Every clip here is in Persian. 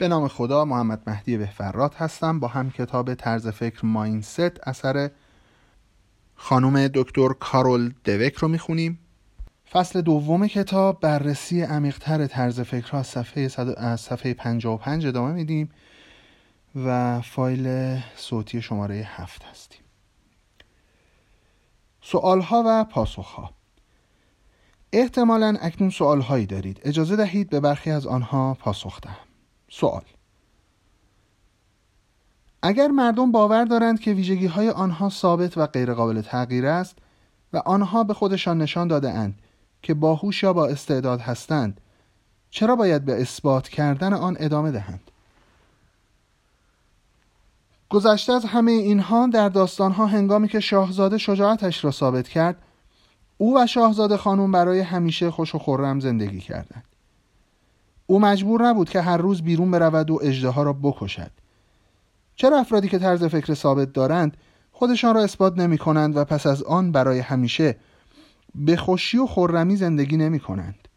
به نام خدا محمد مهدی بهفرات هستم. با هم کتاب طرز فکر ماینست اثر خانم دکتر کارول دوک رو می‌خونیم. فصل دوم کتاب بررسی عمیقتر طرز فکر از صفحه, صد... از صفحه 55 ادامه میدیم و فایل صوتی شماره هفت هستیم. سوالها و پاسخها. احتمالا اکنون سوالهایی دارید. اجازه دهید به برخی از آنها پاسخ دهم. سوال. اگر مردم باور دارند که ویژگی های آنها ثابت و غیرقابل تغییر است و آنها به خودشان نشان داده اند که باهوش یا با استعداد هستند چرا باید به اثبات کردن آن ادامه دهند؟ گذشته از همه اینها در داستانها هنگامی که شاهزاده شجاعتش را ثابت کرد او و شاهزاده خانم برای همیشه خوش و خورم زندگی کردند. او مجبور نبود که هر روز بیرون برود و اجده را بکشد. چرا افرادی که طرز فکر ثابت دارند خودشان را اثبات نمی کنند و پس از آن برای همیشه به خوشی و خورمی زندگی نمی کنند؟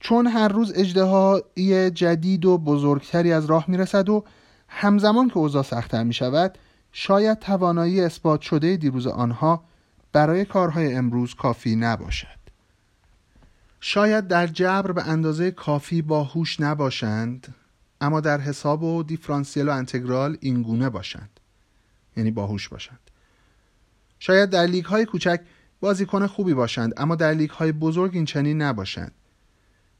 چون هر روز اجدهایی جدید و بزرگتری از راه می رسد و همزمان که اوضاع سختتر می شود شاید توانایی اثبات شده دیروز آنها برای کارهای امروز کافی نباشد. شاید در جبر به اندازه کافی باهوش نباشند اما در حساب و دیفرانسیل و انتگرال اینگونه باشند یعنی باهوش باشند. شاید در لیگ های کوچک بازیکن خوبی باشند اما در لیگ های بزرگ این چنین نباشند.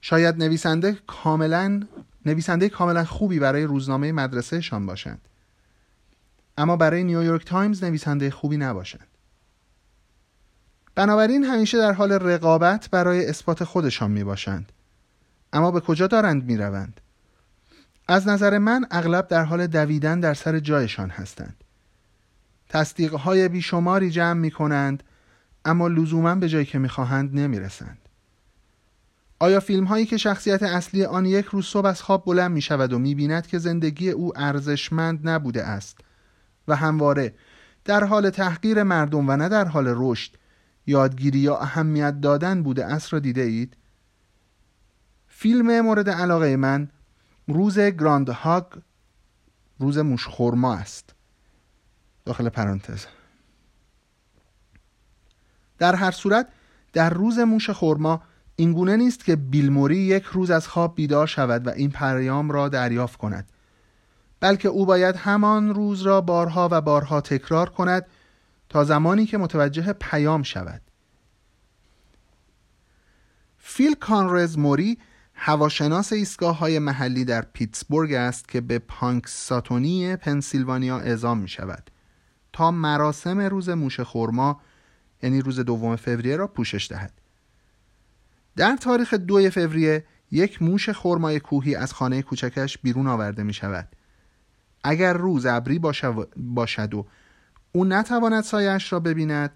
شاید نویسنده کاملا نویسنده کاملا خوبی برای روزنامه مدرسهشان باشند. اما برای نیویورک تایمز نویسنده خوبی نباشند. بنابراین همیشه در حال رقابت برای اثبات خودشان می باشند اما به کجا دارند می روند؟ از نظر من اغلب در حال دویدن در سر جایشان هستند. تصدیقهای بیشماری جمع می کنند اما لزوما به جایی که می‌خواهند نمی‌رسند. آیا فیلم هایی که شخصیت اصلی آن یک روز صبح از خواب بلند می شود و می بیند که زندگی او ارزشمند نبوده است و همواره در حال تحقیر مردم و نه در حال رشد یادگیری یا اهمیت دادن بوده است را دیده اید؟ فیلم مورد علاقه من روز گراند هاگ روز موشخورما است داخل پرانتز در هر صورت در روز موش خورما اینگونه نیست که بیلموری یک روز از خواب بیدار شود و این پیام را دریافت کند بلکه او باید همان روز را بارها و بارها تکرار کند تا زمانی که متوجه پیام شود. فیل کانرز موری هواشناس ایستگاه های محلی در پیتسبورگ است که به پانکساتونی پنسیلوانیا اعزام می شود تا مراسم روز موش خورما یعنی روز دوم فوریه را پوشش دهد. در تاریخ دو فوریه یک موش خرمای کوهی از خانه کوچکش بیرون آورده می شود اگر روز ابری باشد و او نتواند سایش را ببیند.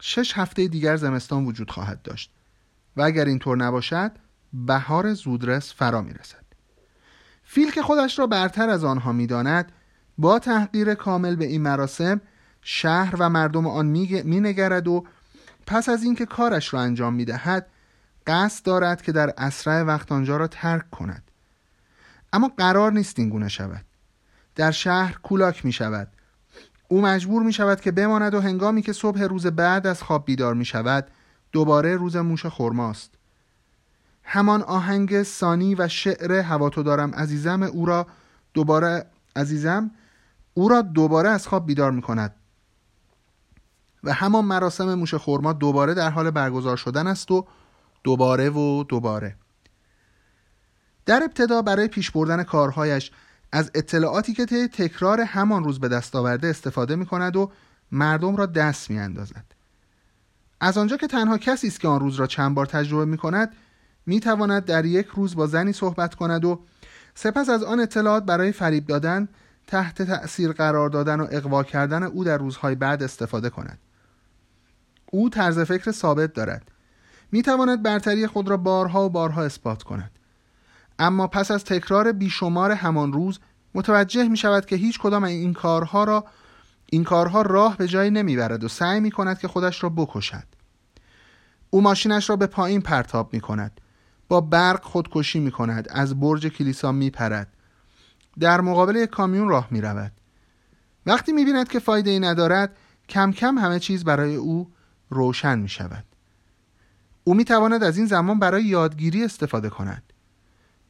شش هفته دیگر زمستان وجود خواهد داشت و اگر اینطور نباشد بهار زودرس فرا می رسد فیل که خودش را برتر از آنها می داند با تحقیر کامل به این مراسم شهر و مردم آن می نگرد و پس از اینکه کارش را انجام می دهد قصد دارد که در اسرع وقت آنجا را ترک کند. اما قرار نیست این گونه شود. در شهر کولاک می شود او مجبور می شود که بماند و هنگامی که صبح روز بعد از خواب بیدار می شود دوباره روز موش خرماست. همان آهنگ سانی و شعر هوا تو دارم عزیزم او را دوباره عزیزم او را دوباره از خواب بیدار می کند و همان مراسم موش خورما دوباره در حال برگزار شدن است و دوباره و دوباره. در ابتدا برای پیش بردن کارهایش از اطلاعاتی که تکرار همان روز به دست آورده استفاده می کند و مردم را دست می اندازد. از آنجا که تنها کسی است که آن روز را چند بار تجربه می کند می تواند در یک روز با زنی صحبت کند و سپس از آن اطلاعات برای فریب دادن تحت تأثیر قرار دادن و اقوا کردن او در روزهای بعد استفاده کند. او طرز فکر ثابت دارد. می تواند برتری خود را بارها و بارها اثبات کند. اما پس از تکرار بیشمار همان روز متوجه می شود که هیچ کدام این کارها را این کارها راه به جایی نمی‌برد و سعی می کند که خودش را بکشد. او ماشینش را به پایین پرتاب می کند با برق خودکشی می کند از برج کلیسا می پرد در مقابل یک کامیون راه می رود وقتی می بیند که فایده ای ندارد کم کم همه چیز برای او روشن می شود او می تواند از این زمان برای یادگیری استفاده کند.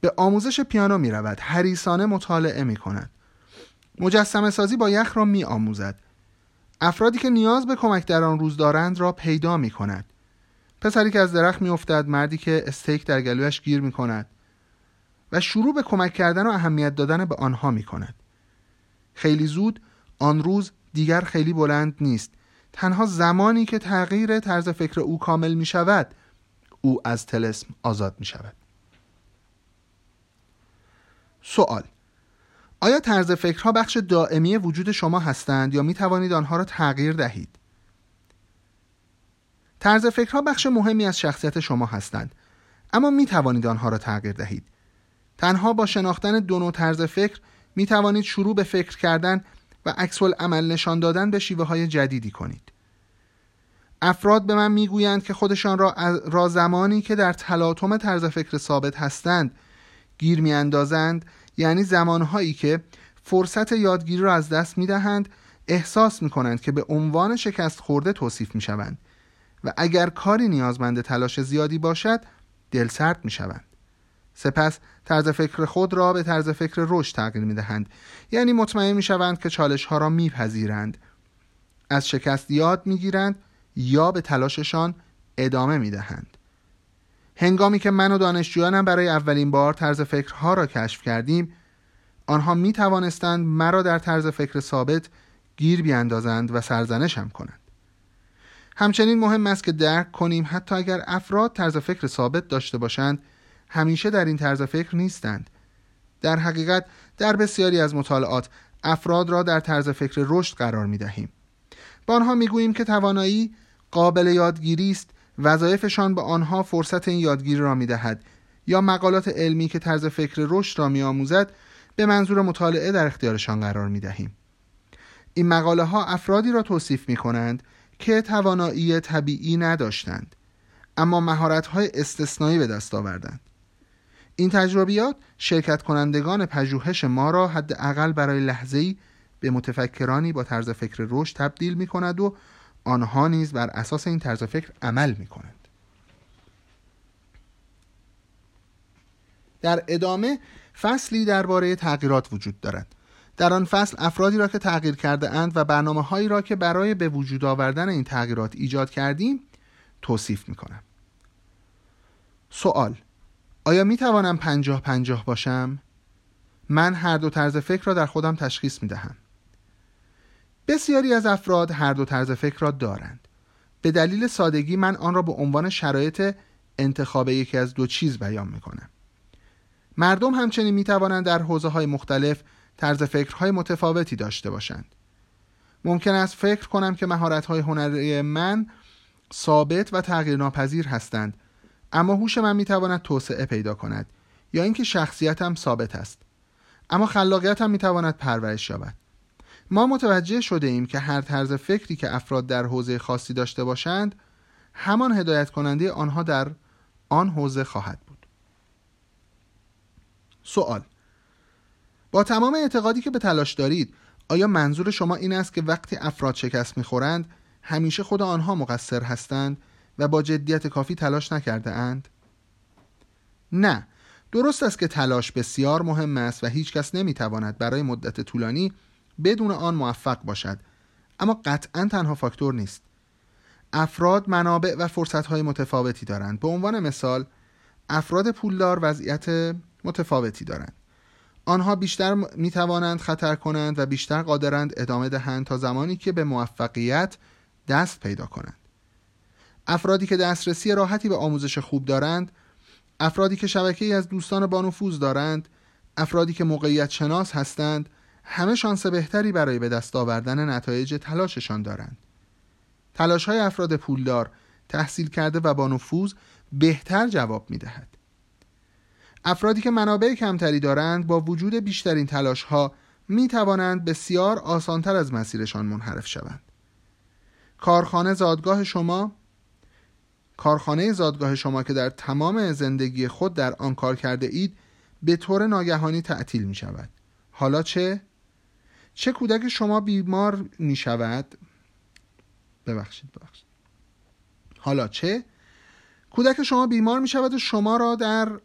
به آموزش پیانو می رود هریسانه مطالعه می کند مجسمه سازی با یخ را می آموزد افرادی که نیاز به کمک در آن روز دارند را پیدا می کند پسری که از درخت می افتد مردی که استیک در گلویش گیر می کند و شروع به کمک کردن و اهمیت دادن به آنها می کند خیلی زود آن روز دیگر خیلی بلند نیست. تنها زمانی که تغییر طرز فکر او کامل می شود او از تلسم آزاد می شود سوال آیا طرز فکرها بخش دائمی وجود شما هستند یا می توانید آنها را تغییر دهید؟ طرز فکرها بخش مهمی از شخصیت شما هستند اما می توانید آنها را تغییر دهید. تنها با شناختن دو نوع طرز فکر می توانید شروع به فکر کردن و عکس عمل نشان دادن به شیوه های جدیدی کنید. افراد به من می‌گویند که خودشان را, را زمانی که در تلاطم طرز فکر ثابت هستند گیر میاندازند یعنی زمانهایی که فرصت یادگیری را از دست می‌دهند احساس می کنند که به عنوان شکست خورده توصیف می شوند و اگر کاری نیازمند تلاش زیادی باشد دلسرد می شوند. سپس طرز فکر خود را به طرز فکر رشد تغییر می دهند یعنی مطمئن می شوند که چالش ها را می پذیرند. از شکست یاد می گیرند یا به تلاششان ادامه می دهند. هنگامی که من و دانشجویانم برای اولین بار طرز فکرها را کشف کردیم آنها می توانستند مرا در طرز فکر ثابت گیر بیاندازند و سرزنشم کنند. همچنین مهم است که درک کنیم حتی اگر افراد طرز فکر ثابت داشته باشند همیشه در این طرز فکر نیستند. در حقیقت در بسیاری از مطالعات افراد را در طرز فکر رشد قرار می دهیم. با آنها می گوییم که توانایی قابل یادگیری است وظایفشان به آنها فرصت این یادگیری را می دهد یا مقالات علمی که طرز فکر رشد را می آموزد به منظور مطالعه در اختیارشان قرار می دهیم. این مقاله ها افرادی را توصیف می کنند که توانایی طبیعی نداشتند اما مهارت های استثنایی به دست آوردند. این تجربیات شرکت کنندگان پژوهش ما را حداقل برای لحظه‌ای به متفکرانی با طرز فکر رشد تبدیل می کند و آنها نیز بر اساس این طرز فکر عمل می کنند. در ادامه فصلی درباره تغییرات وجود دارد. در آن فصل افرادی را که تغییر کرده اند و برنامه هایی را که برای به وجود آوردن این تغییرات ایجاد کردیم توصیف می کنم. سوال آیا می توانم پنجاه پنجاه باشم؟ من هر دو طرز فکر را در خودم تشخیص می دهم. بسیاری از افراد هر دو طرز فکر را دارند. به دلیل سادگی من آن را به عنوان شرایط انتخاب یکی از دو چیز بیان می کنم مردم همچنین می توانند در حوزه های مختلف طرز فکرهای متفاوتی داشته باشند. ممکن است فکر کنم که مهارت های هنری من ثابت و تغییر ناپذیر هستند اما هوش من می تواند توسعه پیدا کند یا اینکه شخصیتم ثابت است. اما خلاقیتم می تواند پرورش یابد. ما متوجه شده ایم که هر طرز فکری که افراد در حوزه خاصی داشته باشند همان هدایت کننده آنها در آن حوزه خواهد بود سوال با تمام اعتقادی که به تلاش دارید آیا منظور شما این است که وقتی افراد شکست می‌خورند همیشه خود آنها مقصر هستند و با جدیت کافی تلاش نکرده اند؟ نه درست است که تلاش بسیار مهم است و هیچ کس نمی‌تواند برای مدت طولانی بدون آن موفق باشد. اما قطعا تنها فاکتور نیست. افراد منابع و فرصتهای متفاوتی دارند. به عنوان مثال افراد پولدار وضعیت متفاوتی دارند. آنها بیشتر می توانند خطر کنند و بیشتر قادرند ادامه دهند تا زمانی که به موفقیت دست پیدا کنند. افرادی که دسترسی راحتی به آموزش خوب دارند افرادی که شبکه از دوستان بانفوذ دارند افرادی که موقعیت شناس هستند همه شانس بهتری برای به دست آوردن نتایج تلاششان دارند. تلاش های افراد پولدار، تحصیل کرده و با نفوذ بهتر جواب می دهد. افرادی که منابع کمتری دارند با وجود بیشترین تلاش ها می توانند بسیار آسانتر از مسیرشان منحرف شوند. کارخانه زادگاه شما کارخانه زادگاه شما که در تمام زندگی خود در آن کار کرده اید به طور ناگهانی تعطیل می شود حالا چه؟ چه کودک شما بیمار می شود؟ ببخشید ببخشید حالا چه؟ کودک شما بیمار می شود و شما را در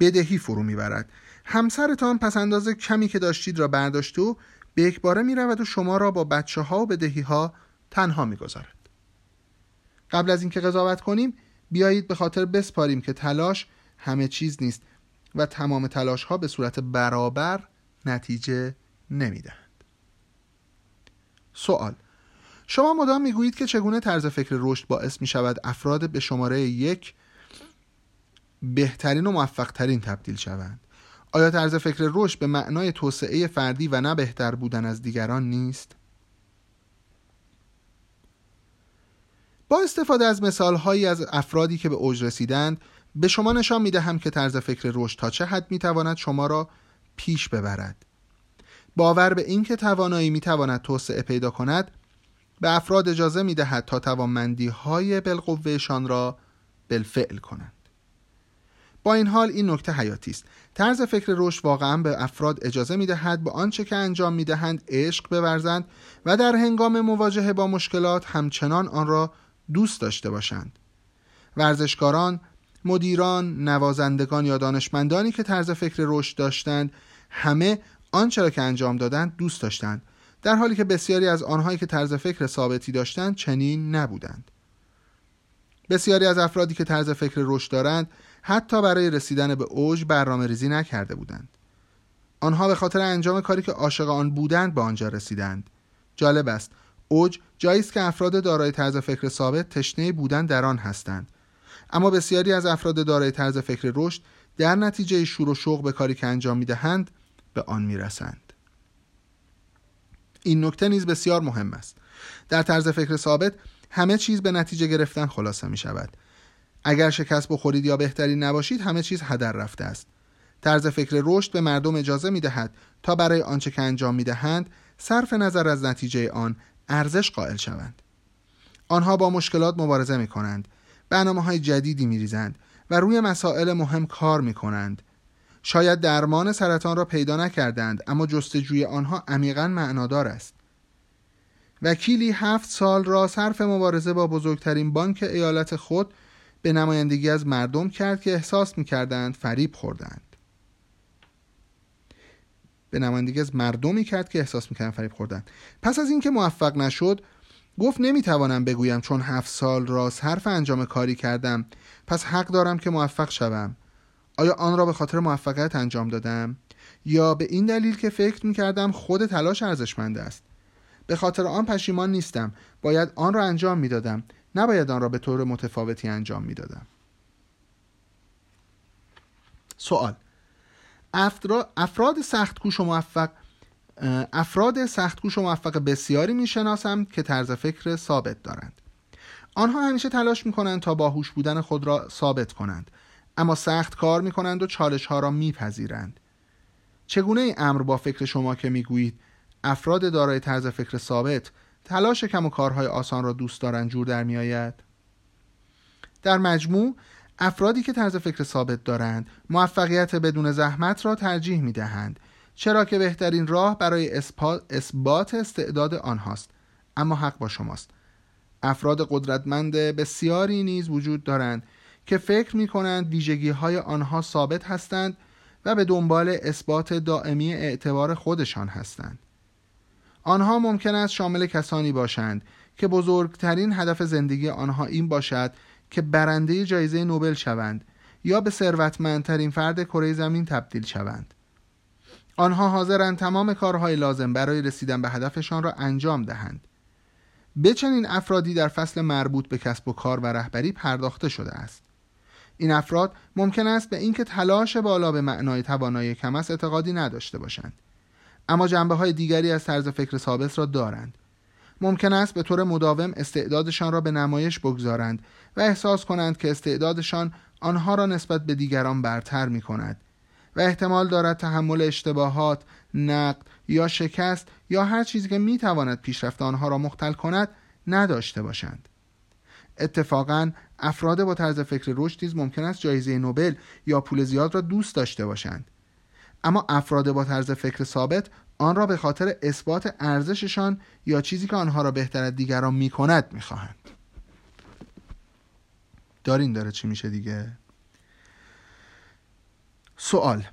بدهی فرو می برد همسرتان پس اندازه کمی که داشتید را برداشت و به یک باره می رود و شما را با بچه ها و بدهی ها تنها می گذارد. قبل از اینکه قضاوت کنیم بیایید به خاطر بسپاریم که تلاش همه چیز نیست و تمام تلاش ها به صورت برابر نتیجه نمی‌دهند. سوال. شما مدام می‌گویید که چگونه طرز فکر رشد باعث می شود افراد به شماره یک بهترین و موفقترین تبدیل شوند؟ آیا طرز فکر رشد به معنای توسعه فردی و نه بهتر بودن از دیگران نیست؟ با استفاده از مثال هایی از افرادی که به اوج رسیدند به شما نشان می دهم که طرز فکر رشد تا چه حد می تواند شما را پیش ببرد. باور به اینکه توانایی می تواند توسعه پیدا کند به افراد اجازه می دهد تا توانمندی های بالقوهشان را بالفعل کنند. با این حال این نکته حیاتی است. طرز فکر رشد واقعا به افراد اجازه می دهد به آنچه که انجام می دهند عشق بورزند و در هنگام مواجهه با مشکلات همچنان آن را دوست داشته باشند. ورزشکاران مدیران نوازندگان یا دانشمندانی که طرز فکر رشد داشتند همه آنچه را که انجام دادند دوست داشتند. در حالی که بسیاری از آنهایی که طرز فکر ثابتی داشتند چنین نبودند. بسیاری از افرادی که طرز فکر رشد دارند حتی برای رسیدن به اوج برنامه ریزی نکرده بودند. آنها به خاطر انجام کاری که عاشق آن بودند به آنجا رسیدند. جالب است اوج جایی است که افراد دارای طرز فکر ثابت تشنه بودن در آن هستند. اما بسیاری از افراد دارای طرز فکر رشد در نتیجه شور و شوق به کاری که انجام می‌دهند به آن می‌رسند. این نکته نیز بسیار مهم است. در طرز فکر ثابت همه چیز به نتیجه گرفتن خلاصه می شود اگر شکست بخورید یا بهترین نباشید همه چیز هدر رفته است. طرز فکر رشد به مردم اجازه می دهد تا برای آنچه که انجام می دهند صرف نظر از نتیجه آن ارزش قائل شوند. آنها با مشکلات مبارزه می کنند برنامه های جدیدی می ریزند و روی مسائل مهم کار می کنند شاید درمان سرطان را پیدا نکردند اما جستجوی آنها عمیقا معنادار است. وکیلی هفت سال را صرف مبارزه با بزرگترین بانک ایالت خود به نمایندگی از مردم کرد که احساس می‌کردند فریب خوردند. به نمایندگی از مردمی کرد که احساس می‌کردند فریب خوردند. پس از اینکه موفق نشد گفت نمی‌توانم بگویم چون هفت سال را صرف انجام کاری کردم پس حق دارم که موفق شوم. آیا آن را به خاطر موفقیت انجام دادم؟ یا به این دلیل که فکر می‌کردم خود تلاش ارزشمند است؟ به خاطر آن پشیمان نیستم. باید آن را انجام می‌دادم. نباید آن را به طور متفاوتی انجام می‌دادم. سوال. افراد سختکوش و موفق افراد سختکوش و موفق بسیاری می‌شناسم که طرز فکر ثابت دارند. آنها همیشه تلاش می کنند تا باهوش بودن خود را ثابت کنند. اما سخت کار می کنند و چالش ها را میپذیرند. چگونه ای امر با فکر شما که می‌گویید افراد دارای طرز فکر ثابت تلاش کم و کارهای آسان را دوست دارند جور در میآید؟ در مجموع افرادی که طرز فکر ثابت دارند موفقیت بدون زحمت را ترجیح می دهند چرا که بهترین راه برای اثبات استعداد آنهاست. اما حق با شماست. افراد قدرتمند بسیاری نیز وجود دارند که فکر می کنند ویژگی های آنها ثابت هستند و به دنبال اثبات دائمی اعتبار خودشان هستند. آنها ممکن است شامل کسانی باشند که بزرگترین هدف زندگی آنها این باشد که برنده جایزه نوبل شوند یا به ثروتمندترین فرد کره زمین تبدیل شوند. آنها حاضرند تمام کارهای لازم برای رسیدن به هدفشان را انجام دهند. به چنین افرادی در فصل مربوط به کسب و کار و رهبری پرداخته شده است. این افراد ممکن است به اینکه تلاش بالا به معنای توانایی کم است اعتقادی نداشته باشند اما جنبه های دیگری از طرز فکر ثابت را دارند ممکن است به طور مداوم استعدادشان را به نمایش بگذارند و احساس کنند که استعدادشان آنها را نسبت به دیگران برتر می کند و احتمال دارد تحمل اشتباهات، نقد یا شکست یا هر چیزی که می تواند پیشرفت آنها را مختل کند نداشته باشند. اتفاقا افراد با طرز فکر رشد نیز ممکن است جایزه نوبل یا پول زیاد را دوست داشته باشند. اما افراد با طرز فکر ثابت آن را به خاطر اثبات ارزششان یا چیزی که آنها را بهتر از دیگران می‌کند می‌خواهند. دارین داره چی میشه دیگه؟ سوال.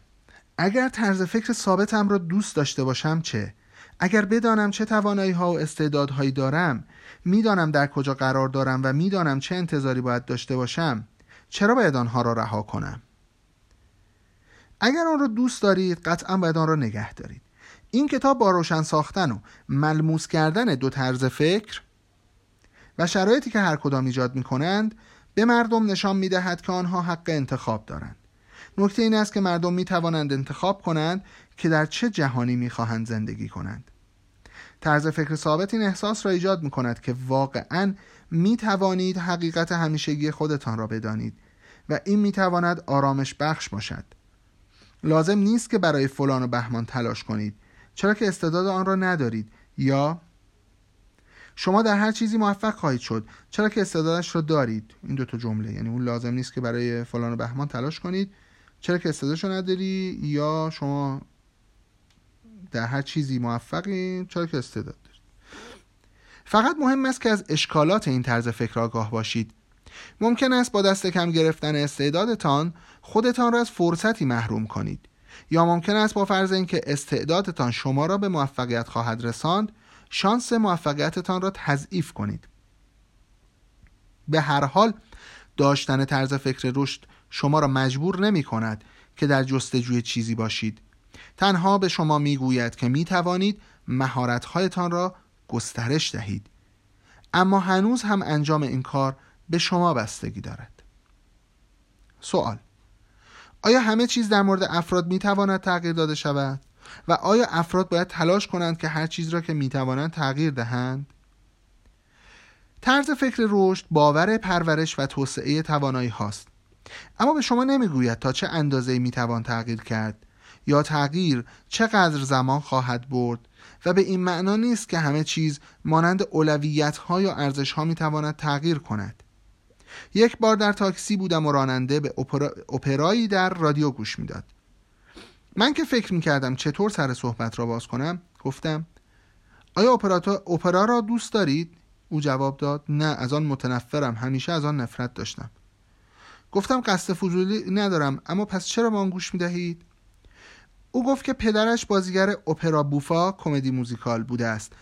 اگر طرز فکر ثابتم را دوست داشته باشم چه؟ اگر بدانم چه توانایی ها و استعدادهایی دارم می‌دانم در کجا قرار دارم و می‌دانم چه انتظاری باید داشته باشم چرا باید آنها را رها کنم؟ اگر آن را دوست دارید قطعا باید آن را نگه دارید. این کتاب با روشن ساختن و ملموس کردن دو طرز فکر و شرایطی که هر کدام ایجاد می کنند به مردم نشان می دهد که آنها حق انتخاب دارند. نکته این است که مردم می توانند انتخاب کنند که در چه جهانی می خواهند زندگی کنند. طرز فکر ثابت این احساس را ایجاد می کند که واقعا می توانید حقیقت همیشگی خودتان را بدانید و این می تواند آرامش بخش باشد. لازم نیست که برای فلان و بهمان تلاش کنید چرا که استعداد آن را ندارید یا شما در هر چیزی موفق خواهید شد چرا که استعدادش را دارید. این دو تا جمله یعنی اون لازم نیست که برای فلان و بهمان تلاش کنید چرا که استعدادش رو نداری؟ یا شما در هر چیزی موفقی چرا که استعداد دارید فقط مهم است که از اشکالات این طرز فکر آگاه باشید. ممکن است با دست کم گرفتن استعدادتان خودتان را از فرصتی محروم کنید. یا ممکن است با فرض اینکه استعدادتان شما را به موفقیت خواهد رساند شانس موفقیتتان را تضعیف کنید. به هر حال داشتن طرز فکر رشد شما را مجبور نمی کند که در جستجوی چیزی باشید تنها به شما می گوید که می توانید مهارتهایتان را گسترش دهید اما هنوز هم انجام این کار به شما بستگی دارد سوال آیا همه چیز در مورد افراد می تواند تغییر داده شود؟ و آیا افراد باید تلاش کنند که هر چیز را که می توانند تغییر دهند؟ طرز فکر رشد باور پرورش و توسعه توانایی هاست اما به شما نمی‌گوید تا چه اندازه می توان تغییر کرد یا تغییر چقدر زمان خواهد برد و به این معنا نیست که همه چیز مانند اولویت ها یا ارزش ها می تواند تغییر کند. یک بار در تاکسی بودم و راننده به اپرایی در رادیو گوش می‌داد. من که فکر می‌کردم چطور سر صحبت را باز کنم گفتم آیا اپرا را دوست دارید؟ او جواب داد نه از آن متنفرم همیشه از آن نفرت داشتم. گفتم قصد فضولی ندارم اما پس چرا با آن گوش می‌دهید؟ او گفت که پدرش بازیگر اپرا بوفا کمدی موزیکال بوده است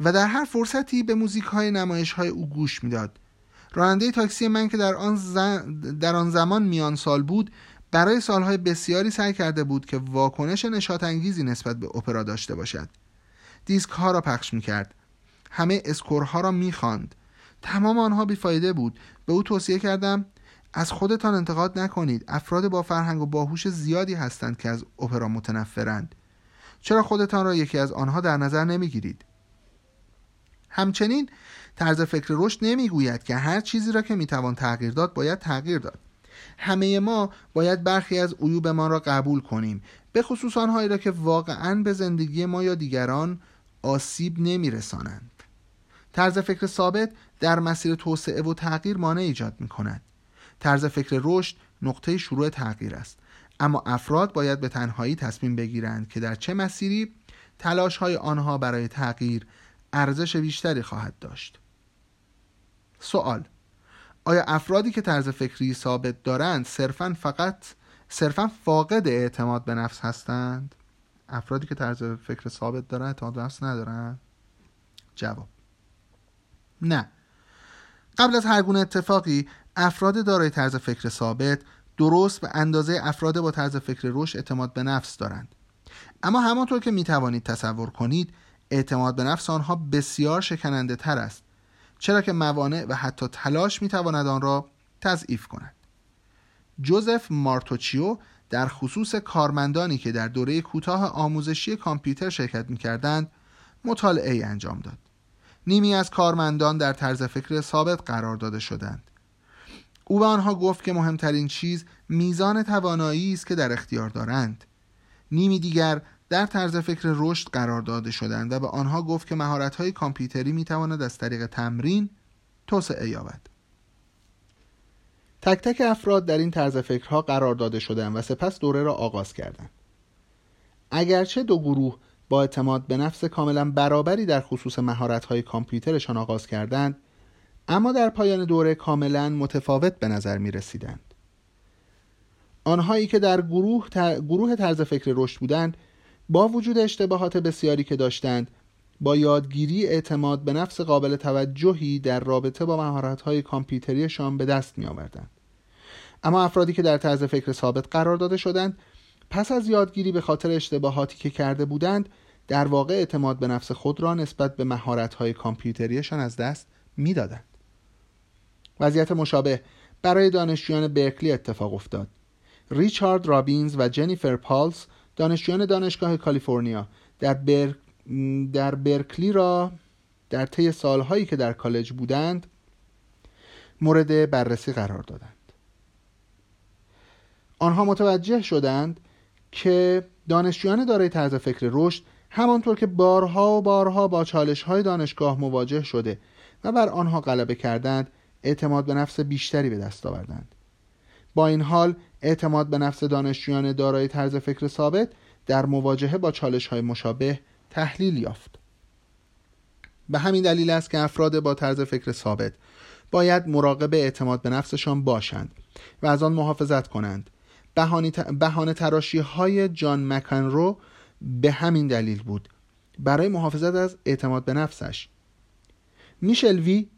و در هر فرصتی به موزیک های نمایش های او گوش می‌داد. راننده تاکسی من که در آن, در آن زمان میان سال بود برای سالهای بسیاری سعی کرده بود که واکنش نشاط انگیزی نسبت به اپرا داشته باشد. دیسک ها را پخش می کرد همه اسکورها را می خاند. تمام آنها بیفایده بود. به او توصیه کردم از خودتان انتقاد نکنید. افراد با فرهنگ و باهوش زیادی هستند که از اپرا متنفرند. چرا خودتان را یکی از آنها در نظر نمی‌گیرید؟ همچنین طرز فکر رشد نمی‌گوید که هر چیزی را که می‌توان تغییر داد باید تغییر داد. همه ما باید برخی از عیوبمان را قبول کنیم به خصوص آنهایی را که واقعا به زندگی ما یا دیگران آسیب نمیرسانند. طرز فکر ثابت در مسیر توسعه و تغییر مانع ایجاد می کند طرز فکر رشد نقطه شروع تغییر است. اما افراد باید به تنهایی تصمیم بگیرند که در چه مسیری تلاش های آنها برای تغییر ارزش بیشتری خواهد داشت. سوال آیا افرادی که طرز فکری ثابت دارند صرفا فقط صرفا فاقد اعتماد به نفس هستند؟ افرادی که طرز فکر ثابت دارند اعتماد به نفس ندارند؟ جواب نه. قبل از هر گونه اتفاقی افراد دارای طرز فکر ثابت درست به اندازه افراد با طرز فکر رشد اعتماد به نفس دارند. اما همانطور که می توانید تصور کنید اعتماد به نفس آنها بسیار شکننده تر است چرا که موانع و حتی تلاش می تواند آن را تضعیف کند. جوزف مارتوچیو در خصوص کارمندانی که در دوره کوتاه آموزشی کامپیوتر شرکت می کردند مطالعه ای انجام داد. نیمی از کارمندان در طرز فکر ثابت قرار داده شدند. او به آنها گفت که مهمترین چیز میزان توانایی است که در اختیار دارند. نیمی دیگر در طرز فکر رشد قرار داده شدند و به آنها گفت که مهارت‌های کامپیوتری می‌تواند از طریق تمرین توسعه یابد. تک تک افراد در این طرز فکرها قرار داده شدند و سپس دوره را آغاز کردند. اگرچه دو گروه با اعتماد به نفس کاملا برابری در خصوص مهارت‌های کامپیوترشان آغاز کردند اما در پایان دوره کاملا متفاوت به نظر می رسیدند. آنهایی که در گروه, گروه طرز فکر رشد بودند با وجود اشتباهات بسیاری که داشتند با یادگیری اعتماد به نفس قابل توجهی در رابطه با مهارت‌های کامپیوتریشان به دست می آوردند. اما افرادی که در طرز فکر ثابت قرار داده شدند پس از یادگیری به خاطر اشتباهاتی که کرده بودند در واقع اعتماد به نفس خود را نسبت به مهارت‌های کامپیوتریشان از دست می‌دادند. وضعیت مشابه برای دانشجویان برکلی اتفاق افتاد. ریچارد رابینز و جنیفر پالس دانشجویان دانشگاه کالیفرنیا در, بر... در برکلی را در طی سالهایی که در کالج بودند مورد بررسی قرار دادند. آنها متوجه شدند که دانشجویان دارای طرز فکر رشد همانطور که بارها و بارها با چالش های دانشگاه مواجه شده و بر آنها غلبه کردند اعتماد به نفس بیشتری به دست آوردند. با این حال اعتماد به نفس دانشجویان دارای طرز فکر ثابت در مواجهه با چالش های مشابه تحلیل یافت. به همین دلیل است که افراد با طرز فکر ثابت باید مراقب اعتماد به نفسشان باشند و از آن محافظت کنند. بهانه تراشی های جان مکنرو به همین دلیل بود. برای محافظت از اعتماد به نفسش. میشل وی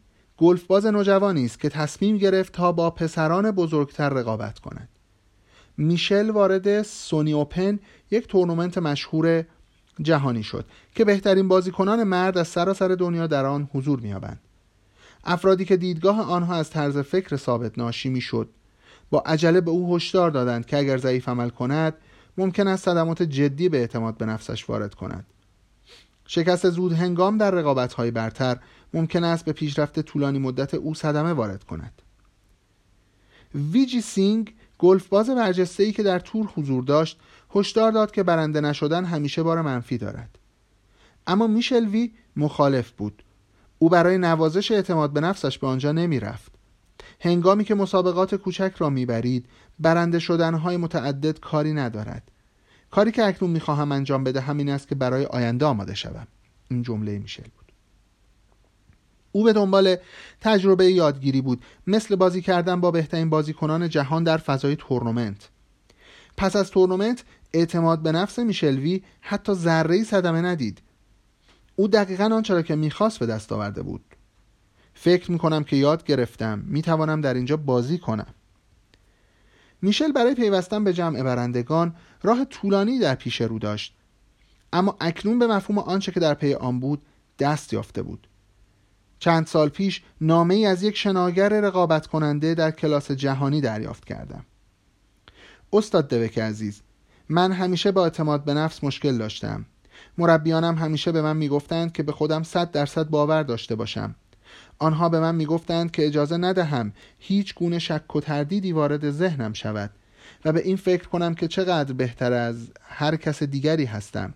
گلف باز نوجوانی است که تصمیم گرفت تا با پسران بزرگتر رقابت کند. میشل وارد سونی اوپن یک تورنمنت مشهور جهانی شد که بهترین بازیکنان مرد از سراسر دنیا در آن حضور می‌یابند. افرادی که دیدگاه آنها از طرز فکر ثابت ناشی می‌شد با عجله به او هشدار دادند که اگر ضعیف عمل کند ممکن است صدمات جدی به اعتماد به نفسش وارد کند. شکست زود هنگام در رقابت های برتر ممکن است به پیشرفت طولانی مدت او صدمه وارد کند. ویجی سینگ گلف باز برجسته ای که در تور حضور داشت هشدار داد که برنده نشدن همیشه بار منفی دارد. اما میشل وی مخالف بود. او برای نوازش اعتماد به نفسش به آنجا نمی رفت هنگامی که مسابقات کوچک را می‌برید برنده شدنهای متعدد کاری ندارد. کاری که اکنون می‌خواهم انجام بده همین است که برای آینده آماده شوم. این جمله میشل او به دنبال تجربه یادگیری بود. مثل بازی کردن با بهترین بازیکنان جهان در فضای تورنمنت. پس از تورنمنت اعتماد به نفس میشلوی حتی ذره صدمه ندید. او دقیقا آنچه را که می‌خواست به دست آورده بود. فکر می‌کنم که یاد گرفتم. می‌توانم در اینجا بازی کنم. میشل برای پیوستن به جمع برندگان راه طولانی در پیش رو داشت. اما اکنون به مفهوم آنچه که در پی آن بود دست یافته بود. چند سال پیش نامه ای از یک شناگر رقابت کننده در کلاس جهانی دریافت کردم. استاد دوک عزیز من همیشه با اعتماد به نفس مشکل داشتم. مربیانم همیشه به من می‌گفتند که به خودم صد درصد باور داشته باشم. آنها به من می‌گفتند که اجازه ندهم هیچ گونه شک و تردیدی وارد ذهنم شود و به این فکر کنم که چقدر بهتر از هر کس دیگری هستم.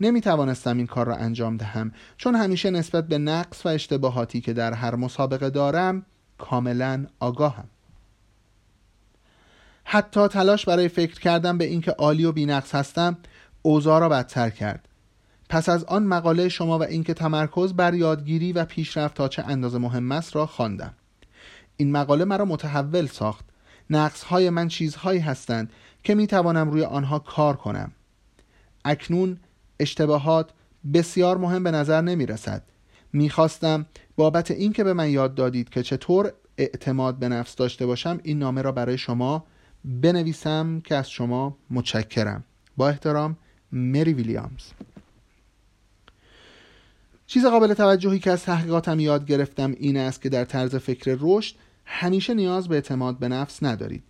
نمی توانستم این کار را انجام دهم. چون همیشه نسبت به نقص و اشتباهاتی که در هر مسابقه دارم کاملا آگاهم. حتی تلاش برای فکر کردن به اینکه عالی و بینقص هستم اوضاع را بدتر کرد. پس از آن مقاله شما و اینکه تمرکز بر یادگیری و پیشرفت تا چه اندازه مهم است را خواندم. این مقاله مرا متحول ساخت. نقص های من چیزهایی هستند که می توانم روی آنها کار کنم. اکنون اشتباهات بسیار مهم به نظر نمی رسد می خواستم بابت اینکه به من یاد دادید که چطور اعتماد به نفس داشته باشم این نامه را برای شما بنویسم که از شما متشکرم. با احترام مری ویلیامز. چیز قابل توجهی که از تحقیقاتم یاد گرفتم این است که در طرز فکر رشد همیشه نیاز به اعتماد به نفس ندارید.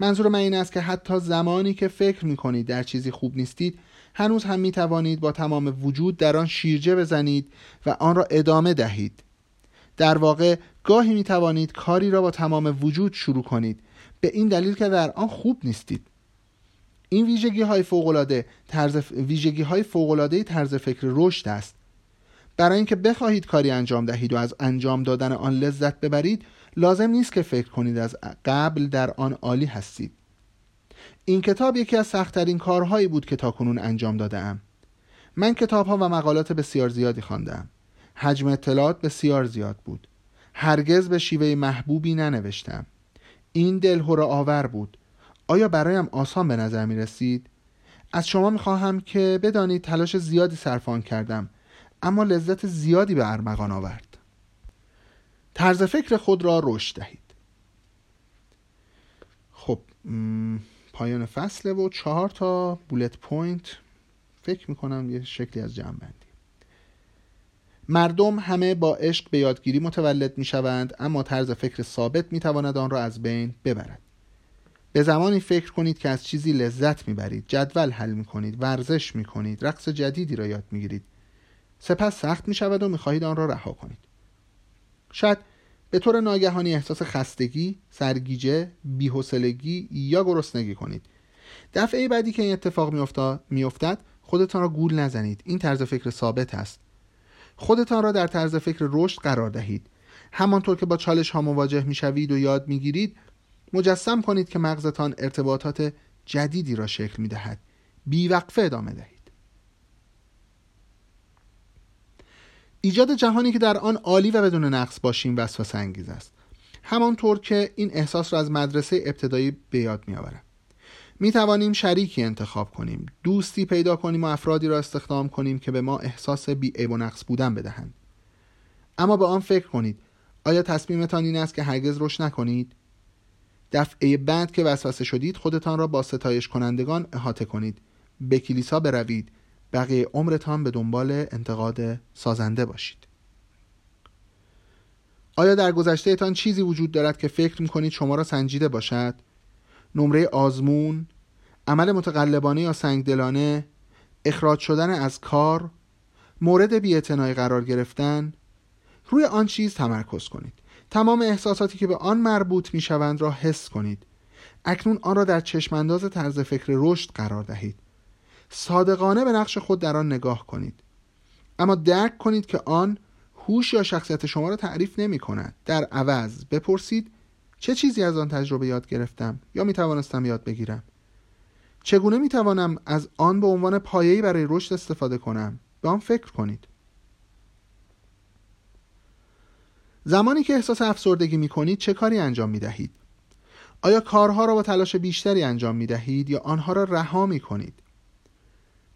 منظور من این است که حتی زمانی که فکر می کنید در چیزی خوب نیستید هنوز هم می توانید با تمام وجود در آن شیرجه بزنید و آن را ادامه دهید. در واقع گاهی می توانید کاری را با تمام وجود شروع کنید به این دلیل که در آن خوب نیستید. این ویژگی های فوق طرز ویژگی های فوق طرز فکر رشد است. برای اینکه بخواهید کاری انجام دهید و از انجام دادن آن لذت ببرید لازم نیست که فکر کنید از قبل در آن عالی هستید این کتاب یکی از سختترین کارهایی بود که تاکنون انجام داده ام. من کتاب ها و مقالات بسیار زیادی خواندم. حجم اطلاعات بسیار زیاد بود. هرگز به شیوه محبوبی ننوشتم. این دلهور آور بود. آیا برایم آسان به نظر می رسید؟ از شما می خواهم که بدانید تلاش زیادی صرفان کردم اما لذت زیادی به ارمغان آورد. طرز فکر خود را رشد دهید. خب پایان فصله و چهار تا بولت پوینت فکر می‌کنم یه شکلی از جمع بندی مردم همه با عشق به یادگیری متولد می‌شوند اما طرز فکر ثابت می‌تواند آن را از بین ببرد. به زمانی فکر کنید که از چیزی لذت می‌برید جدول حل می‌کنید ورزش می‌کنید رقص جدیدی را یاد می‌گیرید. سپس سخت می‌شود و می‌خواهید آن را رها کنید. شاید به طور ناگهانی احساس خستگی، سرگیجه، بیحوصلگی یا گرسنگی کنید. دفعه بعدی که این اتفاق میافتد خودتان را گول نزنید. این طرز فکر ثابت است. خودتان را در طرز فکر رشد قرار دهید. همانطور که با چالش ها مواجه می‌شوید و یاد می‌گیرید مجسم کنید که مغزتان ارتباطات جدیدی را شکل می‌دهد. بیوقفه ادامه دهید. ایجاد جهانی که در آن عالی و بدون نقص باشیم وسوسه انگیز است. همانطور که این احساس را از مدرسه ابتدایی به یاد میآورم. می توانیم شریکی انتخاب کنیم دوستی پیدا کنیم و افرادی را استخدام کنیم که به ما احساس بی عیب و نقص بودن بدهند. اما به آن فکر کنید. آیا تصمیمتان این است که هرگز رشد نکنید؟ دفعه بعد که وسوسه شدید خودتان را با ستایش کنندگان احاطه کنید. به کلیسا بروید. بقیه عمرتان به دنبال انتقاد سازنده باشید. آیا در گذشتهتان چیزی وجود دارد که فکر می‌کنید شما را سنجیده باشد؟ نمره آزمون، عمل متقلبانه یا سنگدلانه، اخراج شدن از کار، مورد بیاعتنایی قرار گرفتن روی آن چیز تمرکز کنید. تمام احساساتی که به آن مربوط می شوند را حس کنید. اکنون آن را در چشمانداز طرز فکر رشد قرار دهید. صادقانه به نقش خود در آن نگاه کنید. اما درک کنید که آن هوش یا شخصیت شما را تعریف نمی کند. در عوض بپرسید چه چیزی از آن تجربه یاد گرفتم یا می توانستم یاد بگیرم؟ چگونه می توانم از آن به عنوان پایه‌ای برای رشد استفاده کنم؟ به آن فکر کنید. زمانی که احساس افسردگی می کنید چه کاری انجام می دهید؟ آیا کارها را با تلاش بیشتری انجام می دهید یا آنها را رها می کنید؟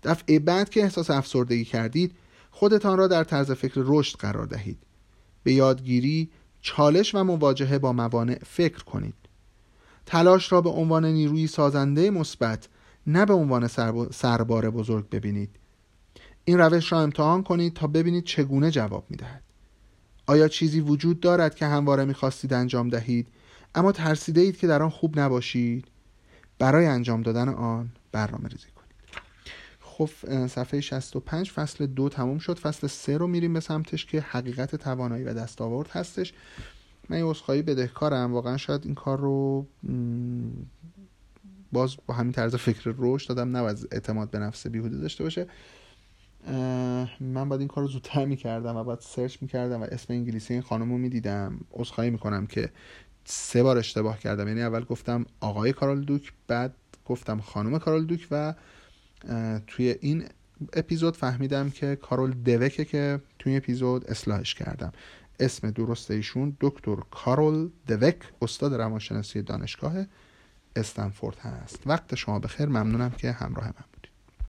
دفعه بعد که احساس افسردگی کردید خودتان را در طرز فکر رشد قرار دهید. به یادگیری چالش و مواجهه با موانع فکر کنید. تلاش را به عنوان نیروی سازنده مثبت نه به عنوان سربار بزرگ ببینید. این روش را امتحان کنید تا ببینید چگونه جواب می‌دهد. آیا چیزی وجود دارد که همواره می‌خواستید انجام دهید اما ترسیده اید که در آن خوب نباشید؟ برای انجام دادن آن برنامه ریزی خب صفحه 65 فصل دو تموم شد. فصل سه رو میریم به سمتش که حقیقت توانایی و دستاورد هستش. من یه عذرخواهی بدهکارم. واقعا شاید این کار رو باز با همین طرز فکر رشد دادم. نباید اعتماد به نفس بیهوده داشته باشه. من باید این کار رو زودتر می‌کردم و باید سرچ می‌کردم و اسم انگلیسی این خانم رو می‌دیدم. عذرخواهی می‌کنم که سه بار اشتباه کردم. یعنی اول گفتم آقای کارال دوک بعد گفتم خانم کارال دوک و توی این اپیزود فهمیدم که کارول دوکه که توی اپیزود اصلاحش کردم. اسم درست ایشون دکتر کارول دوک استاد روانشناسی دانشگاه استنفورد هست. وقت شما بخیر. ممنونم که همراه من.